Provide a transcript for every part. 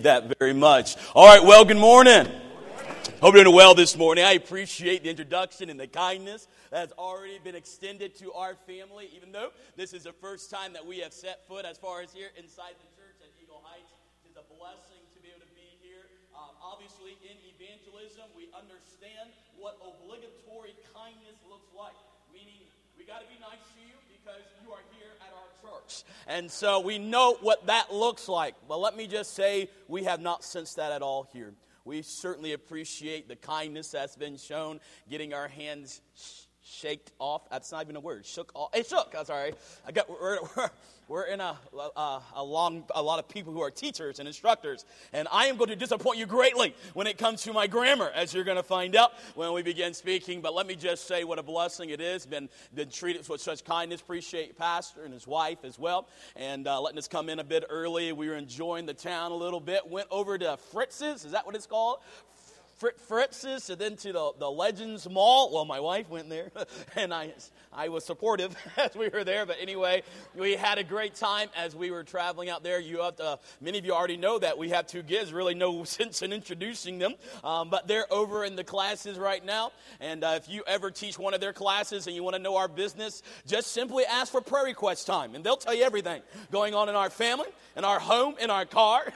that very much. All right, well, good morning. Hope you're doing well this morning. I appreciate the introduction and the kindness that has already been extended to our family, even though this is the first time that we have set foot as far as here inside the church at Eagle Heights. It's a blessing to be able to be here. Um, obviously, in evangelism, we understand what obligatory kindness looks like, meaning we got to be nice to you because you are here at our church. And so we know what that looks like. But let me just say, we have not sensed that at all here. We certainly appreciate the kindness that's been shown, getting our hands shaked off. That's not even a word. Shook off. It shook. I'm sorry. I got. We're, we're, in a, a, a, long, a lot of people who are teachers and instructors, and I am going to disappoint you greatly when it comes to my grammar, as you're going to find out when we begin speaking. But let me just say what a blessing it is. Been been treated with such kindness. Appreciate Pastor and his wife as well, and uh, letting us come in a bit early. We were enjoying the town a little bit. Went over to Fritz's. Is that what it's called? Fritz's and then to the, the Legends Mall. Well, my wife went there, and I, I was supportive as we were there. But anyway, we had a great time as we were traveling out there. You have to, many of you already know that we have two kids. Really, no sense in introducing them, um, but they're over in the classes right now. And uh, if you ever teach one of their classes and you want to know our business, just simply ask for prayer request time, and they'll tell you everything going on in our family, in our home, in our car,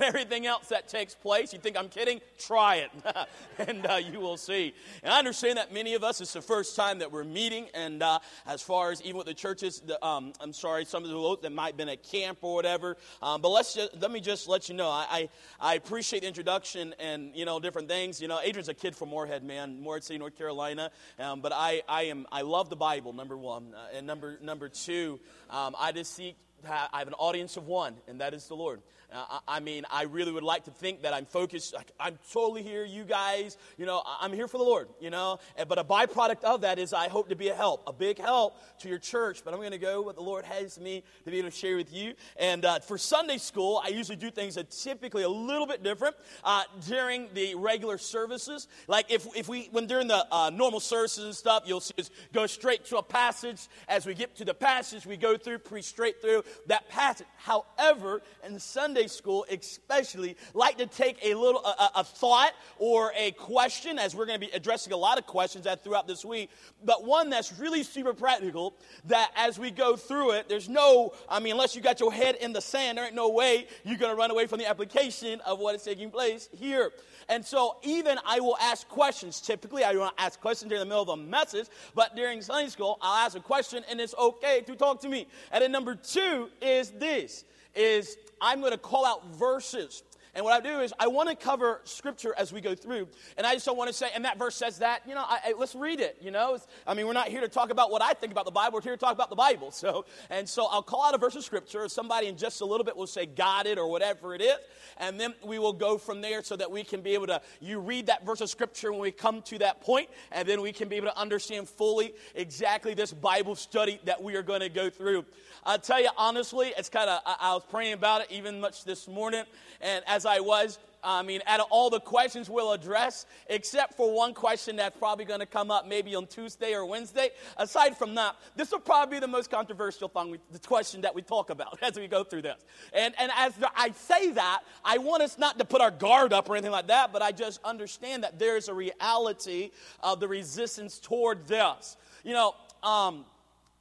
everything else that takes place. You think I'm kidding? Try it. and uh, you will see. And I understand that many of us, it's the first time that we're meeting. And uh, as far as even with the churches, the, um, I'm sorry, some of the that might have been at camp or whatever. Um, but let's just, let me just let you know, I, I, I, appreciate the introduction and, you know, different things. You know, Adrian's a kid from Morehead, man, Morehead City, North Carolina. Um, but I, I, am, I love the Bible, number one. Uh, and number, number two, um, I just seek I have an audience of one, and that is the Lord. Uh, I mean, I really would like to think that I'm focused. Like, I'm totally here, you guys. You know, I'm here for the Lord, you know. But a byproduct of that is I hope to be a help, a big help to your church. But I'm going to go what the Lord has me to be able to share with you. And uh, for Sunday school, I usually do things that typically a little bit different uh, during the regular services. Like if, if we, when during the uh, normal services and stuff, you'll see us go straight to a passage. As we get to the passage, we go through, preach straight through that passage. However, in Sunday Sunday school, especially, like to take a little a, a thought or a question, as we're going to be addressing a lot of questions that throughout this week, but one that's really super practical. That as we go through it, there's no, I mean, unless you got your head in the sand, there ain't no way you're going to run away from the application of what is taking place here. And so, even I will ask questions. Typically, I don't ask questions during the middle of a message, but during Sunday school, I'll ask a question, and it's okay to talk to me. And then number two is this: is I'm going to call out verses. And what I do is I want to cover scripture as we go through. And I just don't want to say, and that verse says that, you know, I, I, let's read it, you know. It's, I mean, we're not here to talk about what I think about the Bible. We're here to talk about the Bible. So, and so I'll call out a verse of scripture. Somebody in just a little bit will say, got it, or whatever it is. And then we will go from there so that we can be able to, you read that verse of scripture when we come to that point, and then we can be able to understand fully exactly this Bible study that we are going to go through. I tell you honestly, it's kind of, I, I was praying about it even much this morning. And as I was, I mean, out of all the questions we'll address, except for one question that's probably going to come up maybe on Tuesday or Wednesday. Aside from that, this will probably be the most controversial thing, the question that we talk about as we go through this. And, and as I say that, I want us not to put our guard up or anything like that, but I just understand that there's a reality of the resistance toward this. You know, um,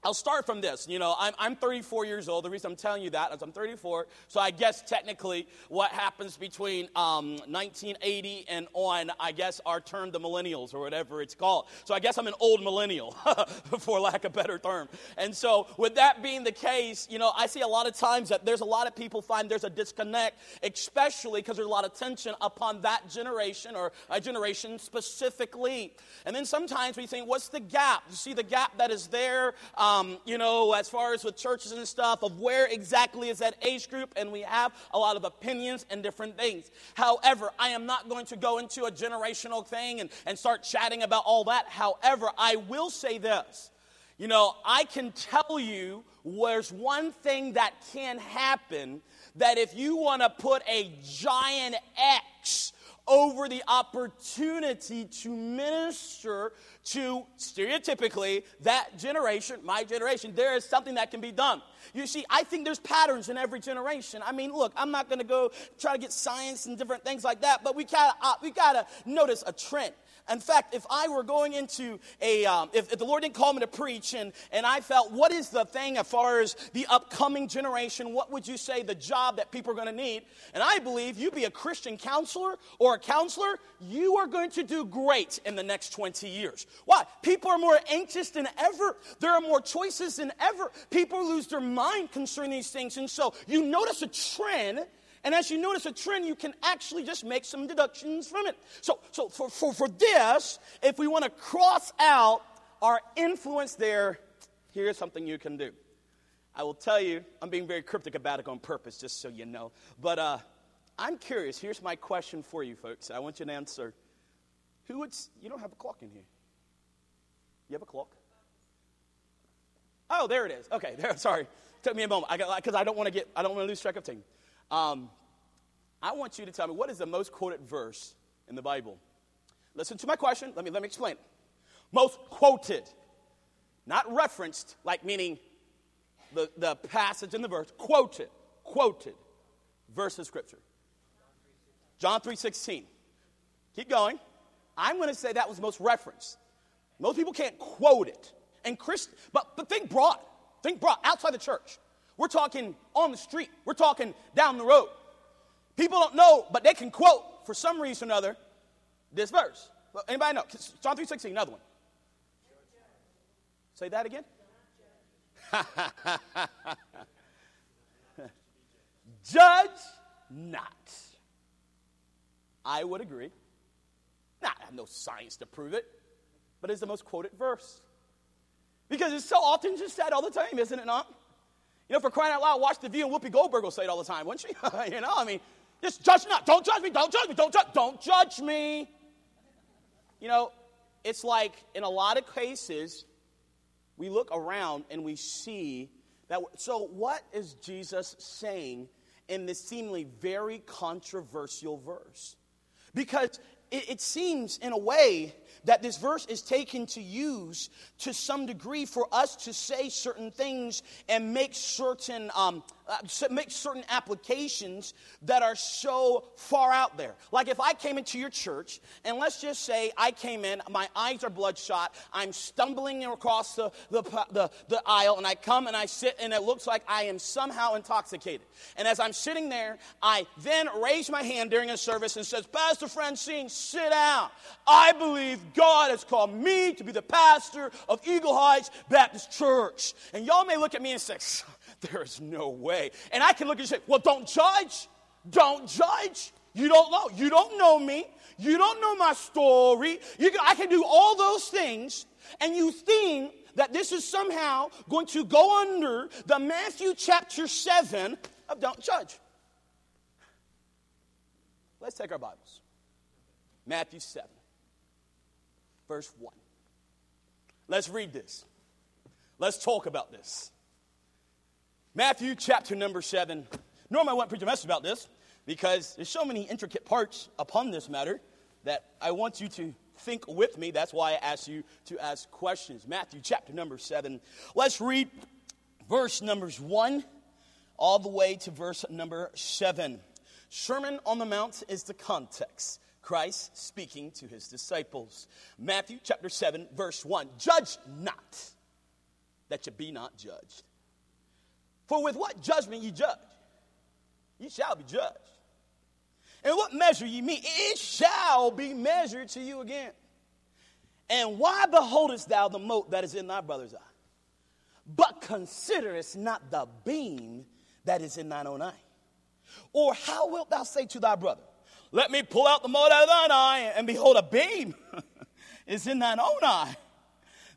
I'll start from this. You know, I'm, I'm 34 years old. The reason I'm telling you that is I'm 34. So I guess technically what happens between um, 1980 and on, I guess, are termed the millennials or whatever it's called. So I guess I'm an old millennial, for lack of better term. And so with that being the case, you know, I see a lot of times that there's a lot of people find there's a disconnect, especially because there's a lot of tension upon that generation or a generation specifically. And then sometimes we think, what's the gap? You see the gap that is there. Um, um, you know, as far as with churches and stuff, of where exactly is that age group, and we have a lot of opinions and different things. However, I am not going to go into a generational thing and, and start chatting about all that. However, I will say this. You know, I can tell you there's one thing that can happen that if you want to put a giant X over the opportunity to minister to stereotypically that generation, my generation, there is something that can be done. You see, I think there's patterns in every generation. I mean, look, I'm not going to go try to get science and different things like that, but we got uh, we got to notice a trend. In fact, if I were going into a, um, if, if, the Lord didn't call me to preach and, and I felt, what is the thing as far as the upcoming generation? What would you say the job that people are going to need? And I believe you be a Christian counselor or a counselor, you are going to do great in the next 20 years. Why? People are more anxious than ever. There are more choices than ever. People lose their mind concerning these things. And so you notice a trend and as you notice a trend, you can actually just make some deductions from it. So, so for, for, for this, if we want to cross out our influence there, here's something you can do. I will tell you, I'm being very cryptic about it on purpose, just so you know. But uh, I'm curious. Here's my question for you, folks. I want you to answer. Who would, you don't have a clock in here. You have a clock? Oh, there it is. Okay, there, sorry. Took me a moment. I got because I don't want to get I don't want to lose track of time. Um, I want you to tell me what is the most quoted verse in the Bible? Listen to my question. Let me, let me explain. Most quoted, not referenced, like meaning the, the passage in the verse, quoted, quoted verse of Scripture. John 3.16. Keep going. I'm going to say that was most referenced. Most people can't quote it. And Christ, but, but think broad. Think broad, outside the church. We're talking on the street. We're talking down the road. People don't know, but they can quote for some reason or another this verse. Anybody know? John 3.16, another one. Say that again. Judge not. I would agree. Now, I have no science to prove it, but it's the most quoted verse. Because it's so often just said all the time, isn't it not? You know, for crying out loud, watch The View and Whoopi Goldberg will say it all the time, wouldn't she? you know, I mean, just judge not. Don't judge me. Don't judge me. Don't judge. Don't judge me. You know, it's like in a lot of cases, we look around and we see that. So, what is Jesus saying in this seemingly very controversial verse? Because it, it seems, in a way, that this verse is taken to use to some degree for us to say certain things and make certain um, uh, make certain applications that are so far out there. Like if I came into your church, and let's just say I came in, my eyes are bloodshot, I'm stumbling across the, the, the, the aisle, and I come and I sit, and it looks like I am somehow intoxicated. And as I'm sitting there, I then raise my hand during a service and says, Pastor Francine, sit down. I believe God has called me to be the pastor of Eagle Heights Baptist Church. And y'all may look at me and say, there is no way. And I can look at you and say, well, don't judge. Don't judge. You don't know. You don't know me. You don't know my story. Can, I can do all those things, and you think that this is somehow going to go under the Matthew chapter 7 of don't judge. Let's take our Bibles. Matthew 7, verse 1. Let's read this. Let's talk about this. Matthew chapter number 7. Normally, I wouldn't preach a message about this because there's so many intricate parts upon this matter that I want you to think with me. That's why I ask you to ask questions. Matthew chapter number 7. Let's read verse numbers 1 all the way to verse number 7. Sermon on the Mount is the context. Christ speaking to his disciples. Matthew chapter 7, verse 1. Judge not that you be not judged. For with what judgment ye judge, ye shall be judged. And what measure ye mete, it shall be measured to you again. And why beholdest thou the mote that is in thy brother's eye, but considerest not the beam that is in thine own eye? Or how wilt thou say to thy brother, Let me pull out the mote out of thine eye, and behold, a beam is in thine own eye?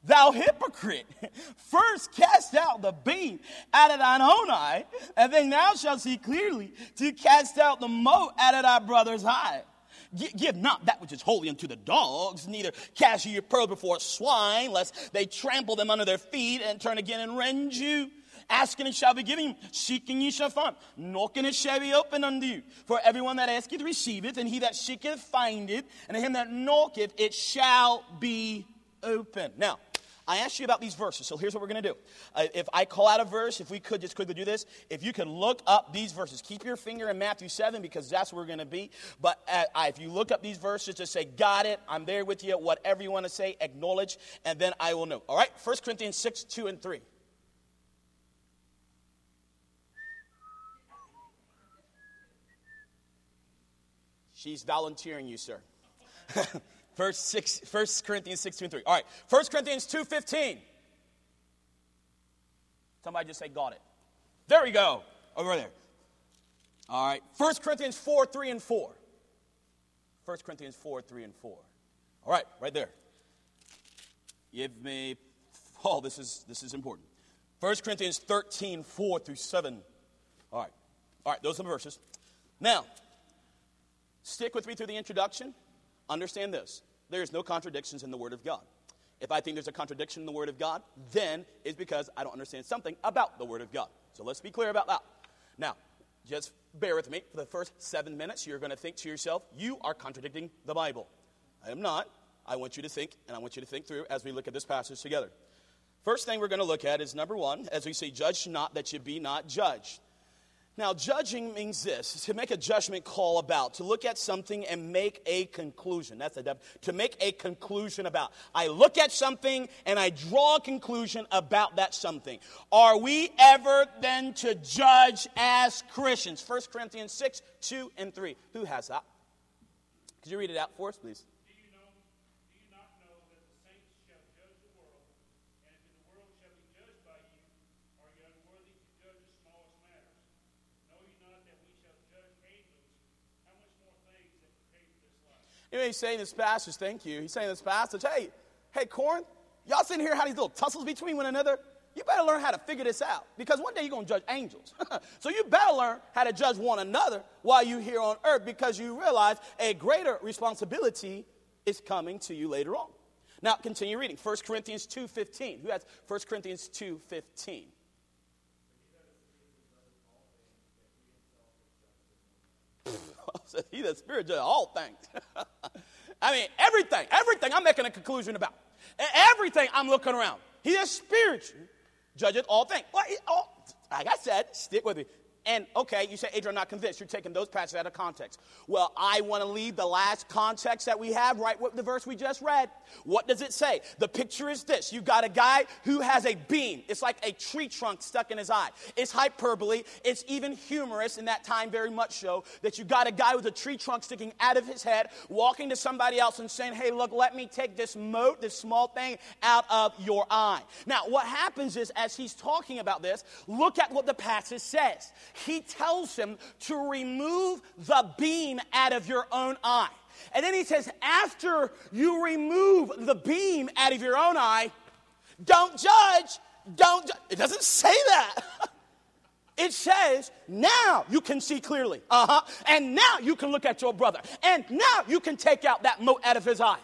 Thou hypocrite, first cast out the beam out of thine own eye, and then thou shalt see clearly to cast out the mote out of thy brother's eye. Give not that which is holy unto the dogs, neither cast ye your pearl before swine, lest they trample them under their feet and turn again and rend you. Asking it shall be given. Seeking ye shall find. Knocking it shall be opened unto you. For everyone that asketh receiveth, and he that seeketh findeth, and to him that knocketh it shall be open. Now, I asked you about these verses, so here's what we're going to do. Uh, if I call out a verse, if we could just quickly do this, if you could look up these verses, keep your finger in Matthew 7 because that's where we're going to be. But uh, if you look up these verses, just say, Got it, I'm there with you, whatever you want to say, acknowledge, and then I will know. All right? 1 Corinthians 6, 2 and 3. She's volunteering you, sir. First, six, 1 Corinthians 6, 2 and 3. All right, 1 Corinthians 2, 15. Somebody just say, got it. There we go. Over there. All right, 1 Corinthians 4, 3 and 4. 1 Corinthians 4, 3 and 4. All right, right there. Give me, oh, this is, this is important. 1 Corinthians 13, 4 through 7. All right, all right, those are the verses. Now, Stick with me through the introduction. Understand this there's no contradictions in the Word of God. If I think there's a contradiction in the Word of God, then it's because I don't understand something about the Word of God. So let's be clear about that. Now, just bear with me. For the first seven minutes, you're going to think to yourself, you are contradicting the Bible. I am not. I want you to think, and I want you to think through as we look at this passage together. First thing we're going to look at is number one, as we say, judge not that you be not judged. Now, judging means this to make a judgment call about, to look at something and make a conclusion. That's a to make a conclusion about. I look at something and I draw a conclusion about that something. Are we ever then to judge as Christians? 1 Corinthians 6, 2 and 3. Who has that? Could you read it out for us, please? You he's saying this passage, thank you. He's saying this passage, hey, hey, Corinth, y'all sitting here having these little tussles between one another. You better learn how to figure this out because one day you're going to judge angels. so you better learn how to judge one another while you're here on earth because you realize a greater responsibility is coming to you later on. Now, continue reading. 1 Corinthians 2.15. Who has 1 Corinthians 2.15? He the spirit judge all things. I mean, everything, everything I'm making a conclusion about. Everything I'm looking around. He is spiritual, judges all things. All, oh, like I said, stick with me. And okay, you say, Adrian, I'm not convinced. You're taking those passages out of context. Well, I want to leave the last context that we have right with the verse we just read. What does it say? The picture is this you got a guy who has a beam. It's like a tree trunk stuck in his eye. It's hyperbole. It's even humorous in that time, very much so, that you got a guy with a tree trunk sticking out of his head, walking to somebody else and saying, Hey, look, let me take this mote, this small thing, out of your eye. Now, what happens is, as he's talking about this, look at what the passage says he tells him to remove the beam out of your own eye. And then he says, after you remove the beam out of your own eye, don't judge. Don't. Ju-. It doesn't say that. It says, now you can see clearly. Uh huh. And now you can look at your brother. And now you can take out that mote out of his eye.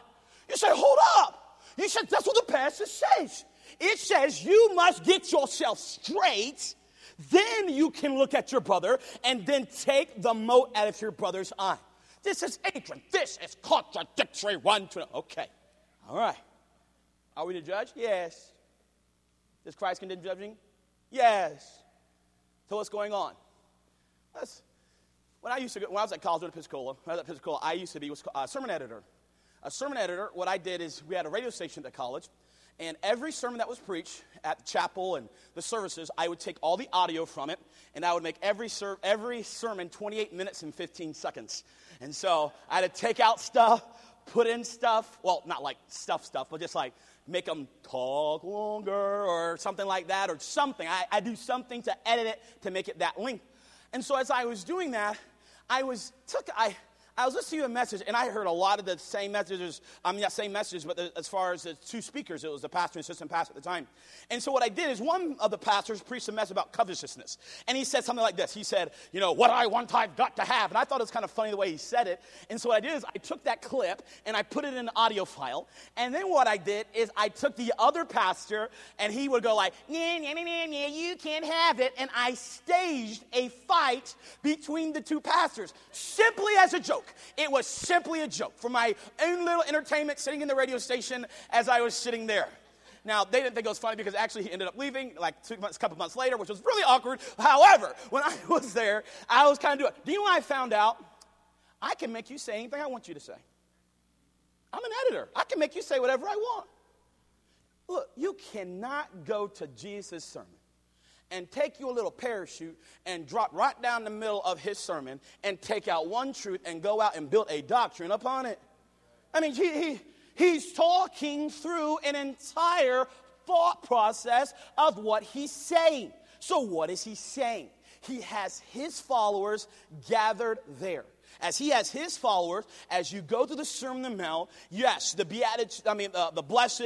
You say, hold up. You said, that's what the passage says. It says you must get yourself straight then you can look at your brother and then take the mote out of your brother's eye. This is Adrian. This is contradictory one to another. Okay. All right. Are we to judge? Yes. Does Christ condemn judging? Yes. So what's going on? Let's, when I used to go, when I was at college at Pensacola, I was at Pensacola, I used to be a uh, sermon editor. A sermon editor, what I did is we had a radio station at college, and every sermon that was preached at the chapel and the services, I would take all the audio from it, and I would make every, ser- every sermon 28 minutes and 15 seconds. And so I had to take out stuff, put in stuff. Well, not like stuff stuff, but just like make them talk longer or something like that or something. I, I do something to edit it to make it that length. And so as I was doing that, I was took I I was listening to a message, and I heard a lot of the same messages. I mean, not same messages, but the, as far as the two speakers, it was the pastor and assistant pastor at the time. And so what I did is one of the pastors preached a message about covetousness, and he said something like this. He said, "You know, what I want, I've got to have." And I thought it was kind of funny the way he said it. And so what I did is I took that clip and I put it in an audio file. And then what I did is I took the other pastor, and he would go like, "Nah, nah, nah, nah, nah, you can't have it." And I staged a fight between the two pastors simply as a joke joke. It was simply a joke for my own little entertainment sitting in the radio station as I was sitting there. Now, they didn't think it was funny because actually he ended up leaving like two months, a couple months later, which was really awkward. However, when I was there, I was kind of doing, do you know what I found out? I can make you say anything I want you to say. I'm an editor. I can make you say whatever I want. Look, you cannot go to Jesus' sermon and take you a little parachute and drop right down the middle of his sermon and take out one truth and go out and build a doctrine upon it. I mean, he, he, he's talking through an entire thought process of what he's saying. So, what is he saying? He has his followers gathered there as he has his followers, as you go through the Sermon on the Mount, yes, the beatitude, I mean, uh, the blessed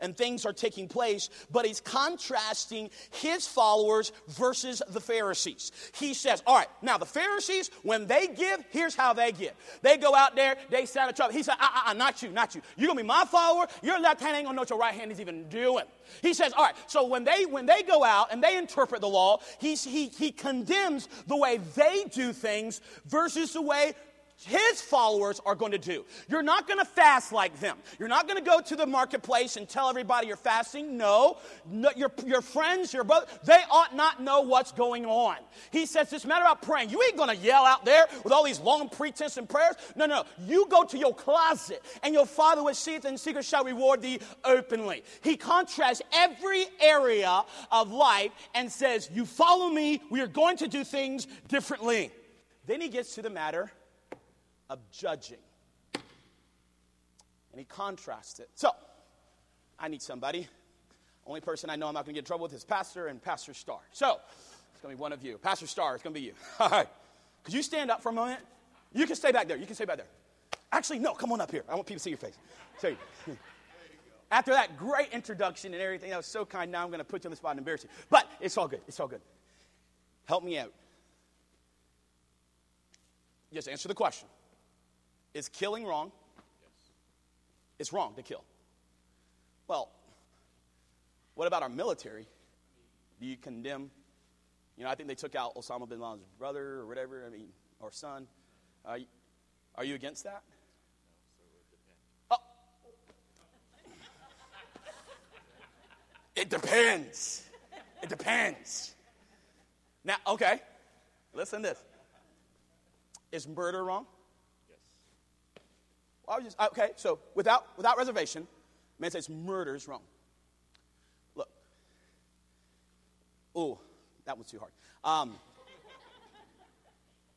and things are taking place, but he's contrasting his followers versus the Pharisees. He says, all right, now the Pharisees, when they give, here's how they give. They go out there, they set a trouble. He said, uh, uh, uh, not you, not you. You're gonna be my follower. Your left hand ain't gonna know what your right hand is even doing. He says, all right, so when they when they go out and they interpret the law, he's, he, he condemns the way they do things versus the way his followers are going to do. You're not going to fast like them. You're not going to go to the marketplace and tell everybody you're fasting. No, no your, your friends, your brother, they ought not know what's going on. He says this matter about praying. You ain't going to yell out there with all these long pretense and prayers. No, no, you go to your closet and your father which seeth in secret shall reward thee openly. He contrasts every area of life and says, you follow me, we are going to do things differently. Then he gets to the matter of judging. And he contrasts it. So, I need somebody. Only person I know I'm not going to get in trouble with is Pastor and Pastor Star. So, it's going to be one of you. Pastor Star, it's going to be you. All right. Could you stand up for a moment? You can stay back there. You can stay back there. Actually, no, come on up here. I want people to see your face. After that great introduction and everything, that was so kind. Now I'm going to put you on the spot and embarrass you. But it's all good. It's all good. Help me out. Just answer the question. Is killing wrong? Yes. It's wrong to kill. Well, what about our military? Do you condemn? You know, I think they took out Osama bin Laden's brother or whatever, I mean, or son. Uh, are you against that? Oh. It depends. It depends. Now, okay, listen to this. Is murder wrong? Well, just, okay, so without, without reservation, man says murder is wrong. Look. Oh, that was too hard. Um,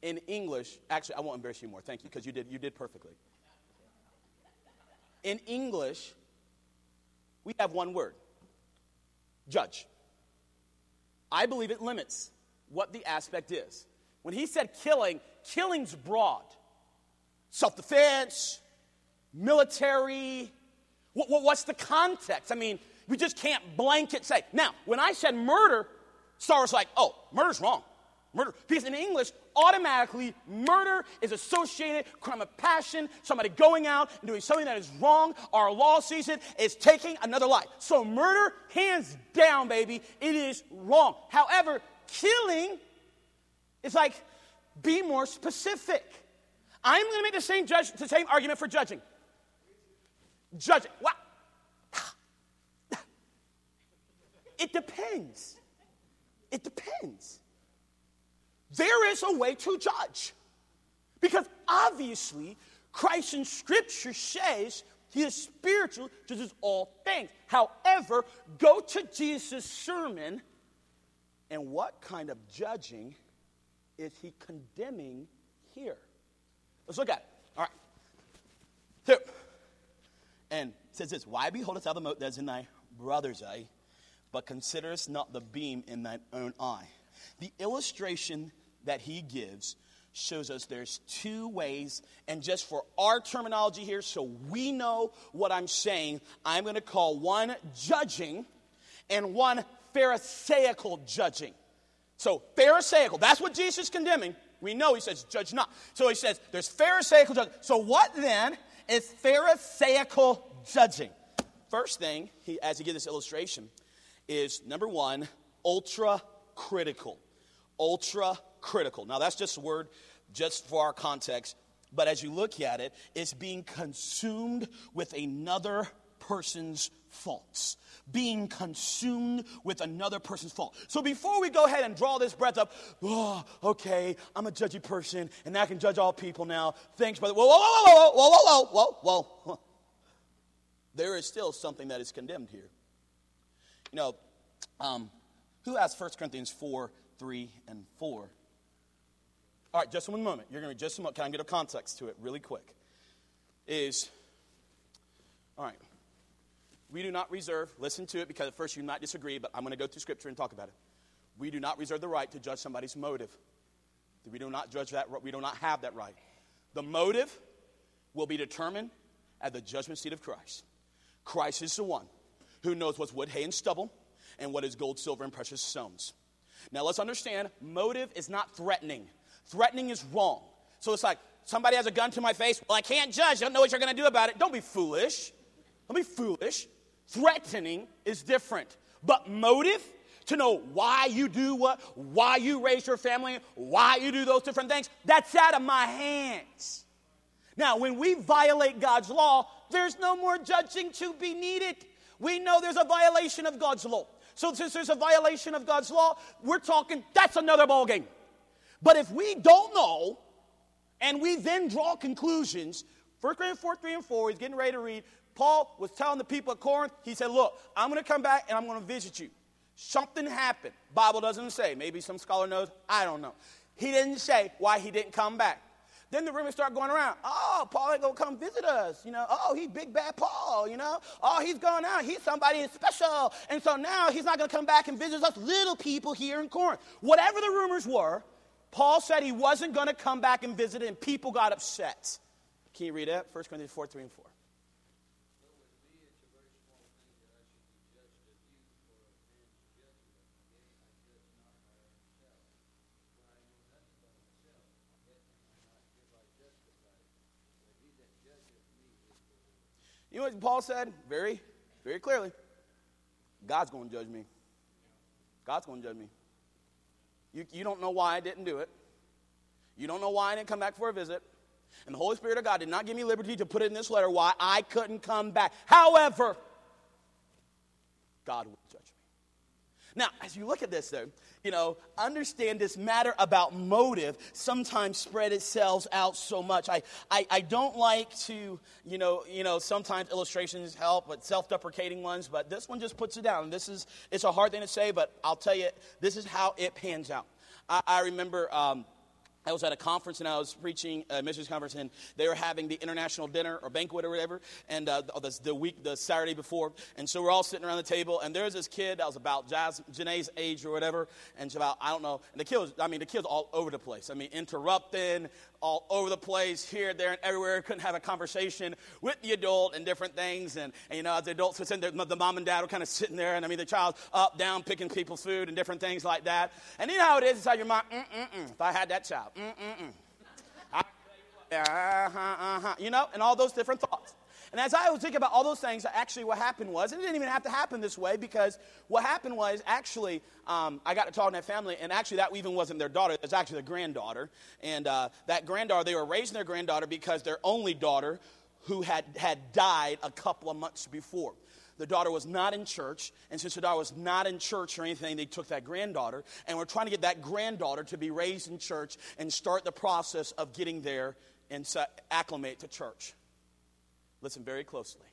in English, actually, I won't embarrass you more. Thank you, because you did, you did perfectly. In English, we have one word judge. I believe it limits what the aspect is. When he said killing, killing's broad self defense, military? What, what, what's the context? I mean, we just can't blanket say. Now, when I said murder, Star was like, oh, murder's wrong. Murder. Because in English, automatically, murder is associated crime of passion, somebody going out and doing something that is wrong. Our law sees it is taking another life. So murder, hands down, baby, it is wrong. However, killing is like, be more specific. I'm going to make the same judge, the same argument for judging. Judge. What? It depends. It depends. There is a way to judge. Because obviously, Christ in Scripture says he is spiritual, judges all things. However, go to Jesus' sermon, and what kind of judging is he condemning here? Let's look at it. All right. Here. And says this Why beholdest thou the mote that is in thy brother's eye, but considerest not the beam in thine own eye? The illustration that he gives shows us there's two ways, and just for our terminology here, so we know what I'm saying, I'm going to call one judging and one Pharisaical judging. So, Pharisaical, that's what Jesus is condemning. We know he says, judge not. So he says, there's Pharisaical judging. So, what then is Pharisaical judging. First thing, he, as he gives this illustration, is number one, ultra critical. Ultra critical. Now, that's just a word just for our context, but as you look at it, it's being consumed with another person's faults being consumed with another person's fault. So before we go ahead and draw this breath up, oh, okay, I'm a judgy person and I can judge all people now. Thanks, brother. Whoa, whoa, whoa, whoa, whoa, whoa, whoa, whoa, whoa. There is still something that is condemned here. You know, um, who has 1 Corinthians 4, 3, and 4? All right, just one moment. You're going to just a moment. Can I get a context to it really quick? Is, all right, we do not reserve, listen to it because at first you might disagree, but I'm going to go through scripture and talk about it. We do not reserve the right to judge somebody's motive. We do not judge that, we do not have that right. The motive will be determined at the judgment seat of Christ. Christ is the one who knows what's wood, hay, and stubble, and what is gold, silver, and precious stones. Now let's understand motive is not threatening. Threatening is wrong. So it's like somebody has a gun to my face. Well, I can't judge. I don't know what you're going to do about it. Don't be foolish. Don't be foolish. Threatening is different. But motive, to know why you do what, why you raise your family, why you do those different things, that's out of my hands. Now, when we violate God's law, there's no more judging to be needed. We know there's a violation of God's law. So, since there's a violation of God's law, we're talking that's another ballgame. But if we don't know and we then draw conclusions, 1 Corinthians 4 3 and 4, he's getting ready to read. Paul was telling the people at Corinth, he said, Look, I'm going to come back and I'm going to visit you. Something happened. Bible doesn't say. Maybe some scholar knows. I don't know. He didn't say why he didn't come back. Then the rumors start going around. Oh, Paul ain't gonna come visit us. You know, oh, he's big bad Paul, you know. Oh, he's gone out. He's somebody special. And so now he's not gonna come back and visit us little people here in Corinth. Whatever the rumors were, Paul said he wasn't gonna come back and visit, and people got upset. Can you read that? 1 Corinthians 4, 3 and 4. You know what Paul said? Very, very clearly. God's going to judge me. God's going to judge me. You, you don't know why I didn't do it. You don't know why I didn't come back for a visit. And the Holy Spirit of God did not give me liberty to put it in this letter why I couldn't come back. However, God will judge. Now, as you look at this, though, you know, understand this matter about motive sometimes spread itself out so much. I, I, I don't like to, you know, you know, sometimes illustrations help, but self-deprecating ones, but this one just puts it down. This is, it's a hard thing to say, but I'll tell you, this is how it pans out. I, I remember, um, I was at a conference and I was preaching a missions conference, and they were having the international dinner or banquet or whatever, and uh, the, the, week, the Saturday before. And so we're all sitting around the table, and there's this kid that was about Jazz, Janae's age or whatever, and about, I don't know, and the kid was, I mean, the kid's all over the place. I mean, interrupting, all over the place, here, there, and everywhere. Couldn't have a conversation with the adult and different things. And, and you know, as the adults sit in there, the mom and dad were kind of sitting there, and I mean, the child up, down, picking people's food and different things like that. And you know how it is inside your mind, mm-mm-mm, if I had that child, mm-mm-mm. Uh-huh, uh-huh, you know, and all those different thoughts. And as I was thinking about all those things, actually what happened was, and it didn't even have to happen this way because what happened was actually, um, I got to talk to that family, and actually that even wasn't their daughter, it was actually their granddaughter. And uh, that granddaughter, they were raising their granddaughter because their only daughter, who had, had died a couple of months before. The daughter was not in church, and since the daughter was not in church or anything, they took that granddaughter, and we're trying to get that granddaughter to be raised in church and start the process of getting there and acclimate to church. Listen very closely.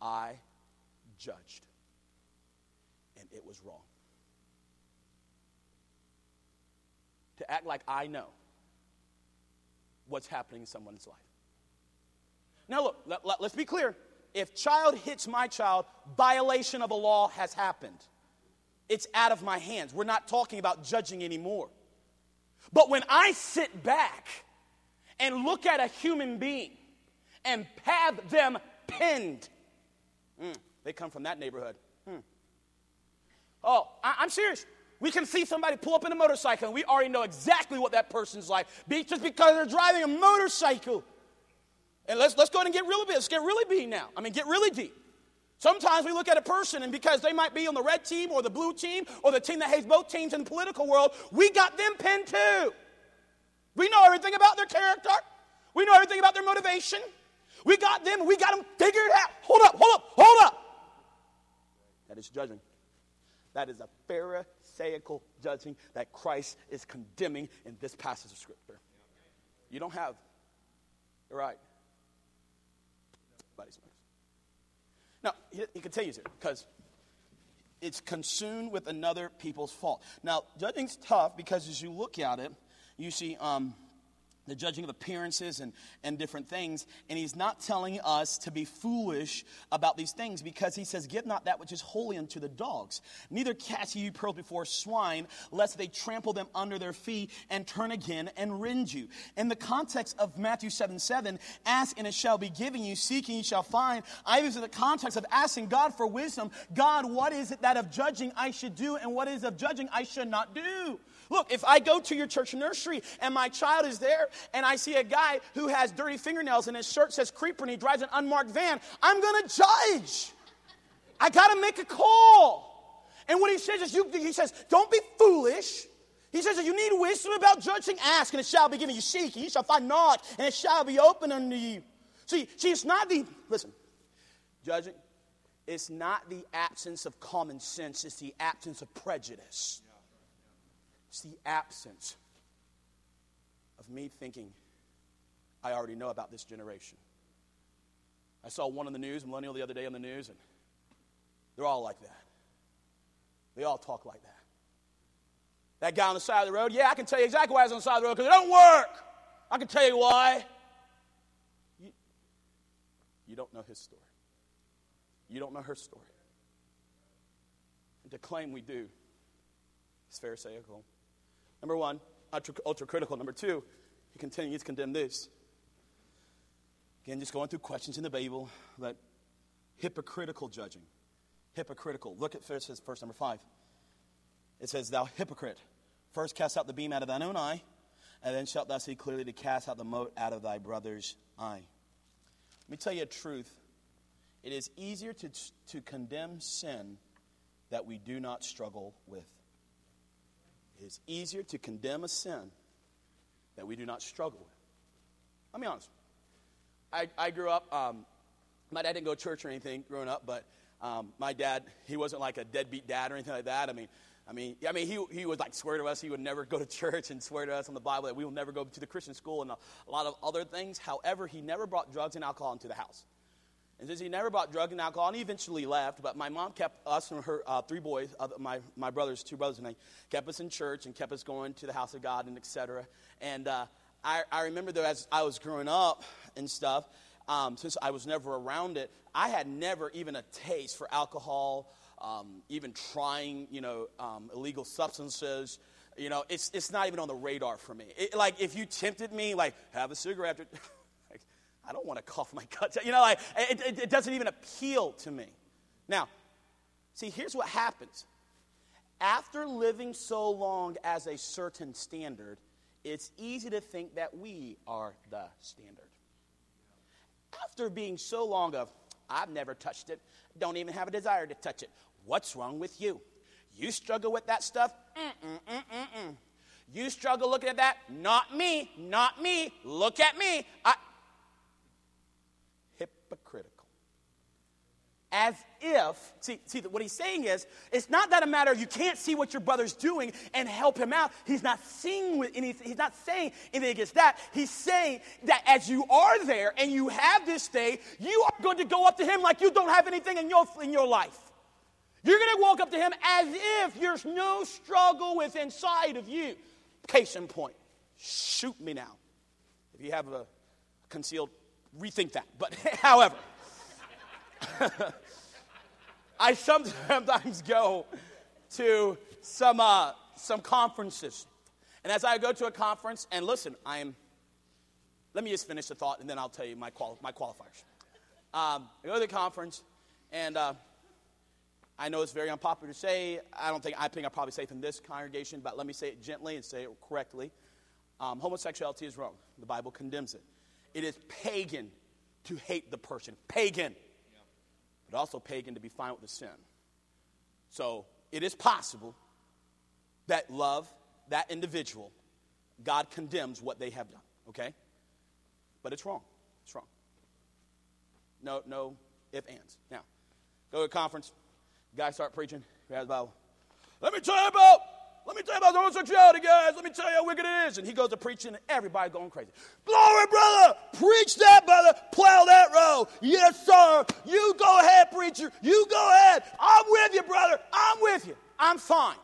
I judged, and it was wrong. To act like I know what's happening in someone's life. Now, look, let, let, let's be clear. If child hits my child, violation of a law has happened. It's out of my hands. We're not talking about judging anymore. But when I sit back and look at a human being and have them pinned. Mm, they come from that neighborhood. Hmm. Oh, I- I'm serious. We can see somebody pull up in a motorcycle and we already know exactly what that person's like just because they're driving a motorcycle. And let's, let's go ahead and get really big. Let's get really deep now. I mean, get really deep. Sometimes we look at a person, and because they might be on the red team or the blue team or the team that hates both teams in the political world, we got them pinned too. We know everything about their character, we know everything about their motivation, we got them, we got them figured out. Hold up, hold up, hold up. That is judging. That is a Pharisaical judging that Christ is condemning in this passage of Scripture. You don't have, you're right. Buddy's Now, he, he continues here because it's consumed with another people's fault. Now, judging's tough because as you look at it, you see um, the judging of appearances and, and different things. And he's not telling us to be foolish about these things because he says, Give not that which is holy unto the dogs. Neither cast ye pearls before swine, lest they trample them under their feet and turn again and rend you. In the context of Matthew 7 7, ask and it shall be given you, seeking ye shall find. I use in the context of asking God for wisdom. God, what is it that of judging I should do and what is of judging I should not do? Look, if I go to your church nursery and my child is there and I see a guy who has dirty fingernails and his shirt says creeper and he drives an unmarked van, I'm going to judge. I got to make a call. And what he says is, you, he says, don't be foolish. He says you need wisdom about judging. Ask, and it shall be given you. Seek, and you shall find. Knock, and it shall be open unto you. See, see, it's not the listen. Judging, it's not the absence of common sense. It's the absence of prejudice. It's the absence of me thinking I already know about this generation. I saw one in the news, millennial, the other day on the news, and they're all like that. They all talk like that. That guy on the side of the road, yeah, I can tell you exactly why he's on the side of the road because it don't work. I can tell you why. You, you don't know his story. You don't know her story. And to claim we do is pharisaical. Number one, ultra, ultra critical. Number two, he continues to condemn this. Again, just going through questions in the Bible, but hypocritical judging. Hypocritical. Look at verse, verse number five. It says, Thou hypocrite, first cast out the beam out of thine own eye, and then shalt thou see clearly to cast out the mote out of thy brother's eye. Let me tell you a truth. It is easier to, to condemn sin that we do not struggle with. It is easier to condemn a sin that we do not struggle with. I'll be honest. I, I grew up, um, my dad didn't go to church or anything growing up, but um, my dad, he wasn't like a deadbeat dad or anything like that. I mean, I mean, I mean, he, he would like swear to us he would never go to church and swear to us on the Bible that we will never go to the Christian school and a, a lot of other things. However, he never brought drugs and alcohol into the house. And he never bought drug and alcohol, and he eventually left, but my mom kept us and her uh, three boys, uh, my, my brothers, two brothers and I, kept us in church and kept us going to the house of God and etc. And uh, I, I remember though, as I was growing up and stuff, um, since I was never around it, I had never even a taste for alcohol, um, even trying, you know, um, illegal substances. You know, it's, it's not even on the radar for me. It, like, if you tempted me, like, have a cigarette after. I don't want to cough my guts out. You know, like, it, it, it doesn't even appeal to me. Now, see, here's what happens. After living so long as a certain standard, it's easy to think that we are the standard. After being so long of, I've never touched it, don't even have a desire to touch it. What's wrong with you? You struggle with that stuff? Mm-mm-mm-mm-mm. You struggle looking at that? Not me, not me. Look at me. I, hypocritical. As if, see, see, what he's saying is, it's not that a matter you can't see what your brother's doing and help him out. He's not seeing with anything, he's not saying anything against that. He's saying that as you are there and you have this day, you are going to go up to him like you don't have anything in your, in your life. You're going to walk up to him as if there's no struggle with inside of you. Case in point, shoot me now. If you have a concealed rethink that. But however, I sometimes go to some, uh, some conferences. And as I go to a conference, and listen, I am, let me just finish the thought and then I'll tell you my, quali- my qualifiers. Um, I go to the conference, and uh, I know it's very unpopular to say. I don't think, I think I'm probably safe in this congregation, but let me say it gently and say it correctly. Um, homosexuality is wrong. The Bible condemns it. It is pagan to hate the person, pagan, but also pagan to be fine with the sin. So it is possible that love that individual, God condemns what they have done, okay? But it's wrong. It's wrong. No, no if, ands. Now, go to a conference. Guy start preaching. Has Bible. Let me tell you about let me tell you about homosexuality, guys. Let me tell you how wicked it is. And he goes to preaching, and everybody going crazy. Glory, brother. Preach that, brother. Plow that road. Yes, sir. You go ahead, preacher. You go ahead. I'm with you, brother. I'm with you. I'm fine.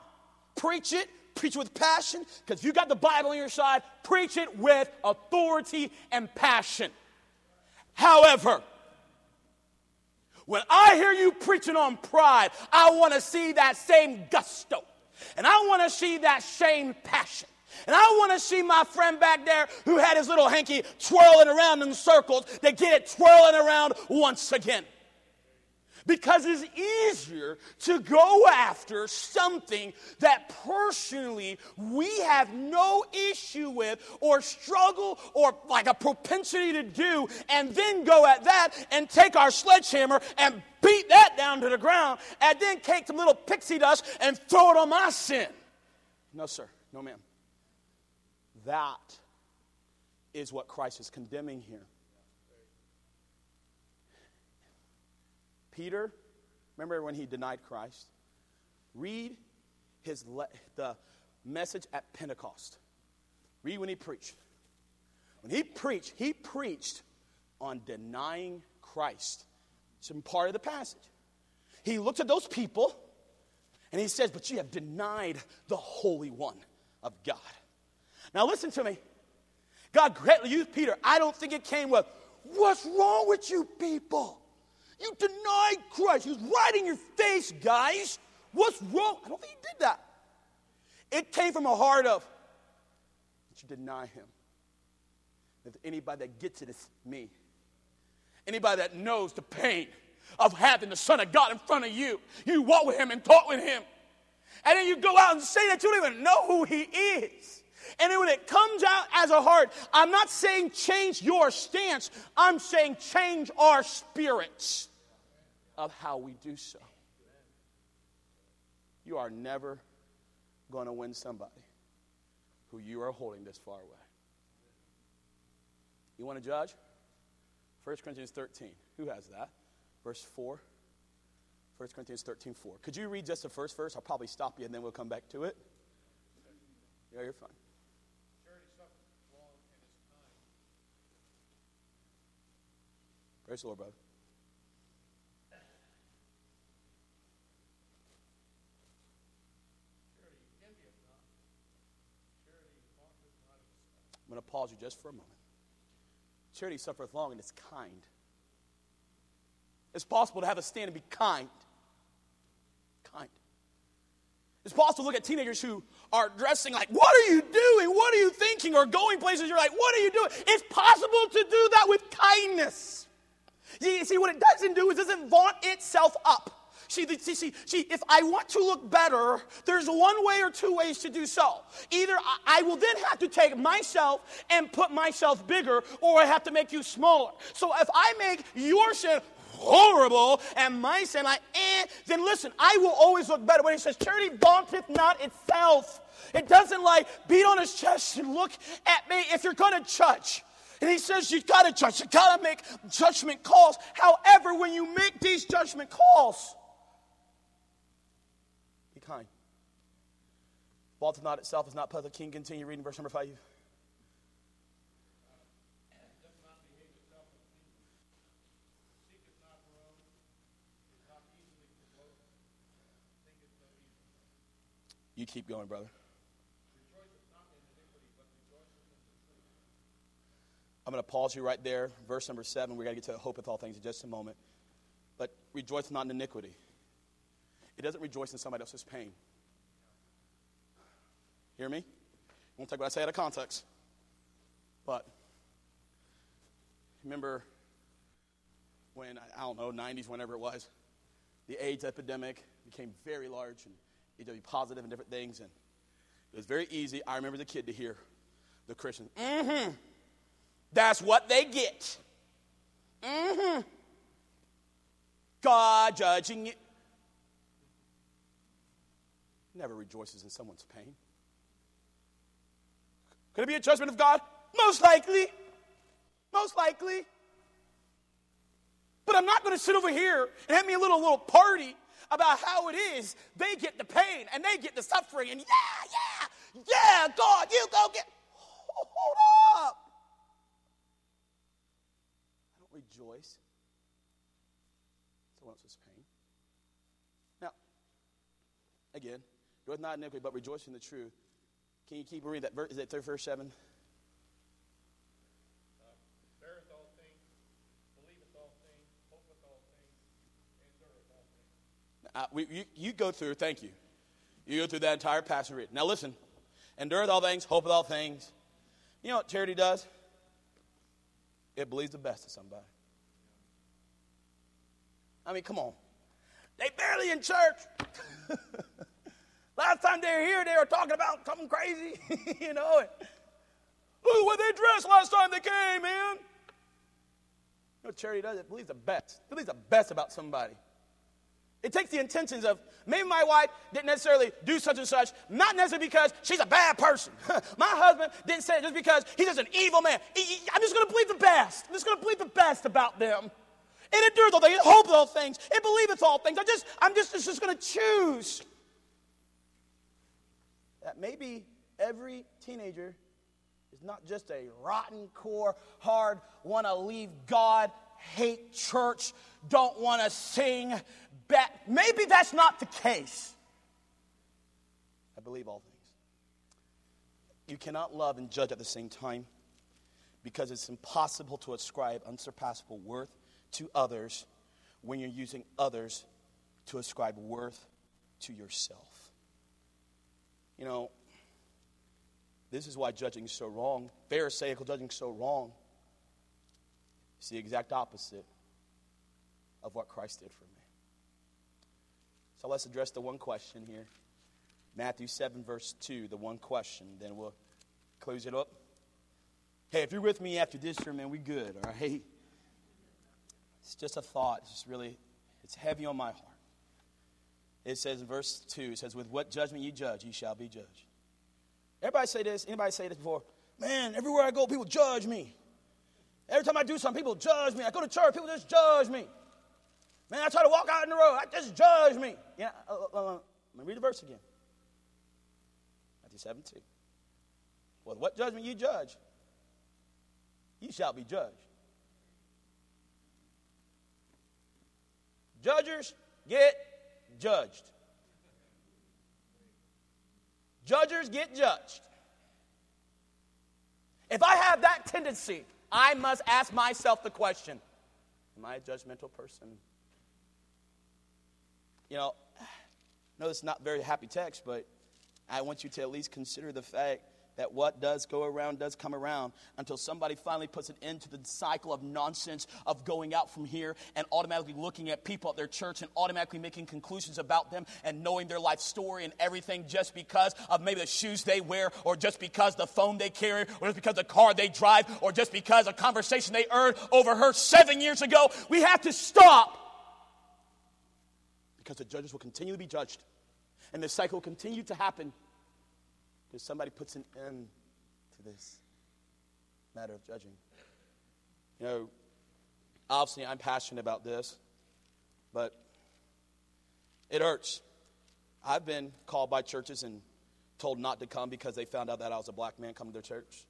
Preach it. Preach with passion. Because you got the Bible on your side, preach it with authority and passion. However, when I hear you preaching on pride, I want to see that same gusto. And I want to see that same passion. And I want to see my friend back there who had his little hanky twirling around in circles to get it twirling around once again. Because it's easier to go after something that personally we have no issue with or struggle or like a propensity to do, and then go at that and take our sledgehammer and beat that down to the ground, and then take some little pixie dust and throw it on my sin. No, sir. No, ma'am. That is what Christ is condemning here. Peter, remember when he denied Christ? Read his le- the message at Pentecost. Read when he preached. When he preached, he preached on denying Christ. It's part of the passage. He looked at those people and he says, But you have denied the Holy One of God. Now, listen to me. God greatly used Peter. I don't think it came with, What's wrong with you people? You denied Christ. He was right in your face, guys. What's wrong? I don't think he did that. It came from a heart of that you deny him. If anybody that gets it is me. Anybody that knows the pain of having the Son of God in front of you, you walk with him and talk with him. And then you go out and say that you don't even know who he is. And when it comes out as a heart, I'm not saying change your stance, I'm saying change our spirits of how we do so. You are never going to win somebody who you are holding this far away. You want to judge? 1 Corinthians 13. Who has that? Verse 4. 1 Corinthians 13, 4. Could you read just the first verse? I'll probably stop you and then we'll come back to it. Yeah, you're fine. Praise the Lord, brother. I'm going to pause you just for a moment. Charity suffereth long and is kind. It's possible to have a stand and be kind. Kind. It's possible to look at teenagers who are dressing like, What are you doing? What are you thinking? Or going places, you're like, What are you doing? It's possible to do that with kindness. You see, what it doesn't do is it doesn't vaunt itself up. See, see, see, see, if I want to look better, there's one way or two ways to do so. Either I, I will then have to take myself and put myself bigger, or I have to make you smaller. So if I make your sin horrible and my sin like eh, then listen, I will always look better. When he says, charity vaunteth not itself. It doesn't like beat on his chest and look at me if you're going to judge. And he says, you got to judge. You got to make judgment calls. However, when you make these judgment calls, be kind. Fault not itself is not public king. Continue reading verse number five. You keep going, brother. I'm going to pause you right there. Verse number seven. We're going to get to hope with all things in just a moment. But rejoice not in iniquity. It doesn't rejoice in somebody else's pain. Hear me? Won't take what I say out of context. But remember when, I don't know, 90s, whenever it was, the AIDS epidemic became very large and HIV positive and different things. And it was very easy. I remember the kid to hear the Christian, mm hmm. That's what they get. Mm-hmm. God judging you. Never rejoices in someone's pain. Could it be a judgment of God? Most likely. Most likely. But I'm not going to sit over here and have me a little little party about how it is they get the pain and they get the suffering. And yeah, yeah, yeah, God, you go get. Hold up. I don't rejoice. Someone else's pain. Now, again, doeth not iniquity, but rejoice in the truth. Can you keep reading that verse? Is that verse 7? Uh, we, you, you, go through, thank you. You go through that entire passage read. Now listen, endureth all things, Hope hopeth all things. You know what charity does? It believes the best of somebody. I mean, come on. They barely in church. Last time they were here, they were talking about something crazy, you know. Look at what they dressed last time they came, man. You know charity does? It believes the best. It believes the best about somebody. It takes the intentions of maybe my wife didn't necessarily do such and such, not necessarily because she's a bad person. my husband didn't say it just because he's just an evil man. I'm just going to believe the best. I'm just going to believe the best about them. It endures all things, it hopes all things, it believeth all things. I just, I'm just, just going to choose that maybe every teenager is not just a rotten core, hard, want to leave God, hate church, don't want to sing, bet. Maybe that's not the case. I believe all things. You cannot love and judge at the same time because it's impossible to ascribe unsurpassable worth to others when you're using others to ascribe worth to yourself. You know, this is why judging is so wrong. Pharisaical judging is so wrong. It's the exact opposite of what Christ did for me. So let's address the one question here. Matthew 7, verse 2, the one question. Then we'll close it up. Hey, if you're with me after this sermon, we good, all right? It's just a thought. It's just really, it's heavy on my heart. It says in verse 2, it says, With what judgment you judge, you shall be judged. Everybody say this. Anybody say this before? Man, everywhere I go, people judge me. Every time I do something, people judge me. I go to church, people just judge me. Man, I try to walk out in the road, I just judge me. Yeah, uh, uh, uh, let me read the verse again. Matthew 7 2. Well, what judgment you judge, you shall be judged. Judgers get judged. Judgers get judged. If I have that tendency, I must ask myself the question Am I a judgmental person? You know, know it's not very happy text, but I want you to at least consider the fact that what does go around does come around until somebody finally puts an end to the cycle of nonsense of going out from here and automatically looking at people at their church and automatically making conclusions about them and knowing their life story and everything just because of maybe the shoes they wear or just because the phone they carry or just because the car they drive or just because a conversation they heard overheard seven years ago. We have to stop because the judges will continue to be judged and the cycle will continue to happen because somebody puts an end to this matter of judging. You know, obviously I'm passionate about this, but it hurts. I've been called by churches and told not to come because they found out that I was a black man coming to their church.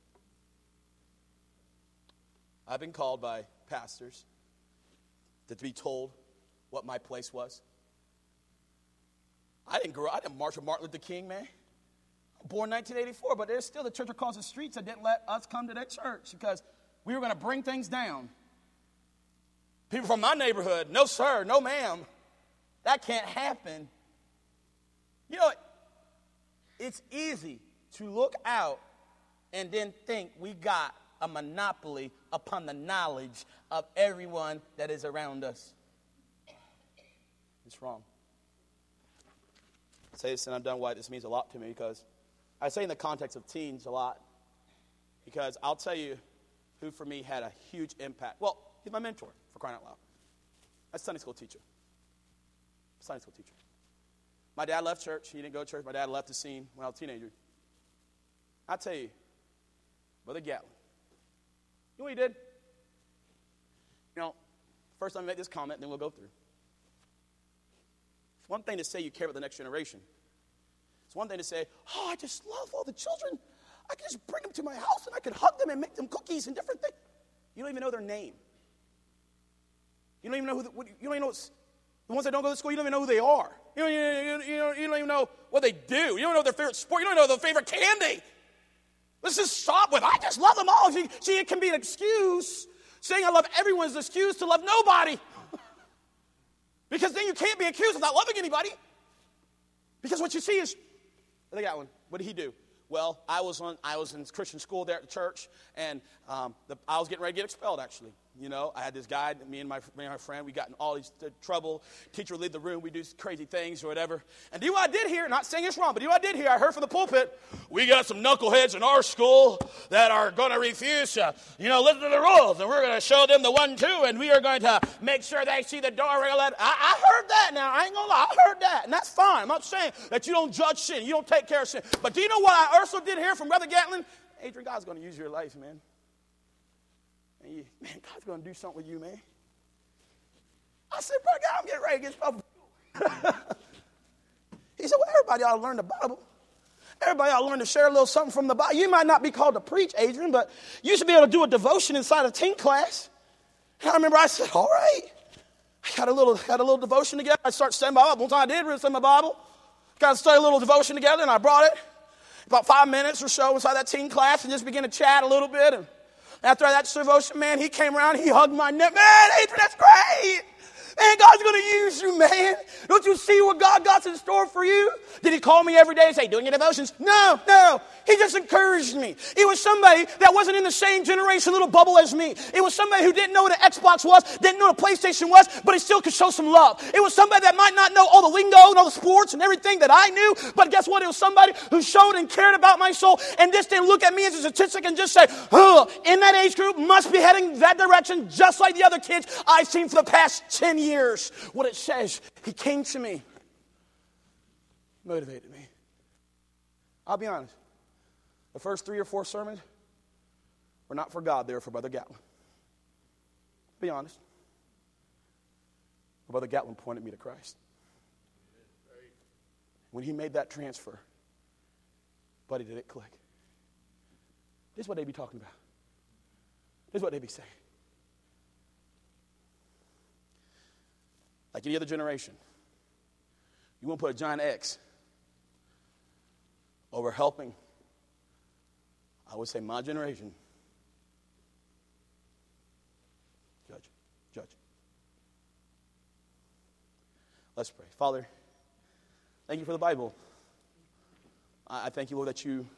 I've been called by pastors to be told what my place was. I didn't grow I didn't march with Martin Luther King, man born 1984, but there's still the church across the streets that didn't let us come to that church because we were going to bring things down. People from my neighborhood, no, sir, no, ma'am. That can't happen. You know, it's easy to look out and then think we got a monopoly upon the knowledge of everyone that is around us. It's wrong. I say this and I'm done why this means a lot to me because I say in the context of teens a lot because I'll tell you who for me had a huge impact. Well, he's my mentor for crying out loud. A Sunday school teacher. Sunday school teacher. My dad left church. He didn't go to church. My dad left the scene when I was a teenager. I tell you, Brother Gatlin, you know what he did? You know, first to make this comment, then we'll go through. It's one thing to say you care about the next generation. It's one thing to say, oh, I just love all the children. I can just bring them to my house and I can hug them and make them cookies and different things. You don't even know their name. You don't even know who the, you don't even know the ones that don't go to school. You don't even know who they are. You don't, you, you, you, don't, even know what they do. You don't know their favorite sport. You don't know their favorite candy. Let's just stop with, I just love them all. See, see, it can be an excuse. Saying I love everyone is an excuse to love nobody. because then you can't be accused of not loving anybody. Because what you see is, look at that one. What did he do? Well, I was on I was in Christian school there at the church, and um, the, I was getting ready to get expelled. Actually, you know, I had this guy, me and my, me and my friend, we got in all these uh, trouble. Teacher would leave the room, we do crazy things or whatever. And do you know what I did here? Not saying it's wrong, but do you know what I did here? I heard from the pulpit, we got some knuckleheads in our school that are going to refuse to, you know, listen to the rules, and we're going to show them the one, two, and we are going to make sure they see the door. I, I heard that now. I ain't going to lie. I heard that, and that's fine. I'm not saying that you don't judge sin, you don't take care of sin. But do you know what I also did here from Brother Gatlin? Adrian, God's going to use your life, man. And you, man, God's going to do something with you, man. I said, Brother God, I'm getting ready to get trouble. he said, Well, everybody ought to learn the Bible. Everybody ought to learn to share a little something from the Bible. You might not be called to preach, Adrian, but you should be able to do a devotion inside a teen class. And I remember I said, All right. I got a little, got a little devotion together. I started studying my Bible. One time I did read some of my Bible. Got to study a little devotion together, and I brought it about five minutes or so inside that teen class and just began to chat a little bit. And after that devotion, man, he came around, he hugged my neck. Man, Adrian, that's great. Man, God's going to use you, man. Don't you see what God got in store for you? Did he call me every day and say, doing your devotions? No, no. He just encouraged me. It was somebody that wasn't in the same generation little bubble as me. It was somebody who didn't know what an Xbox was, didn't know what a PlayStation was, but he still could show some love. It was somebody that might not know all the lingo and all the sports and everything that I knew, but guess what? It was somebody who showed and cared about my soul and just didn't look at me as a statistic and just say, oh, in that age group must be heading that direction just like the other kids I've seen for the past 10 years. What it says, he came to me, motivated me. I'll be honest. The first three or four sermons were not for God, they were for Brother Gatlin. Be honest. Brother Gatlin pointed me to Christ. When he made that transfer, buddy, did it click? This is what they be talking about. This is what they be saying. Like any other generation, you won't put a giant X over helping I would say my generation. Judge, judge. Let's pray. Father, thank you for the Bible. I thank you, Lord, that you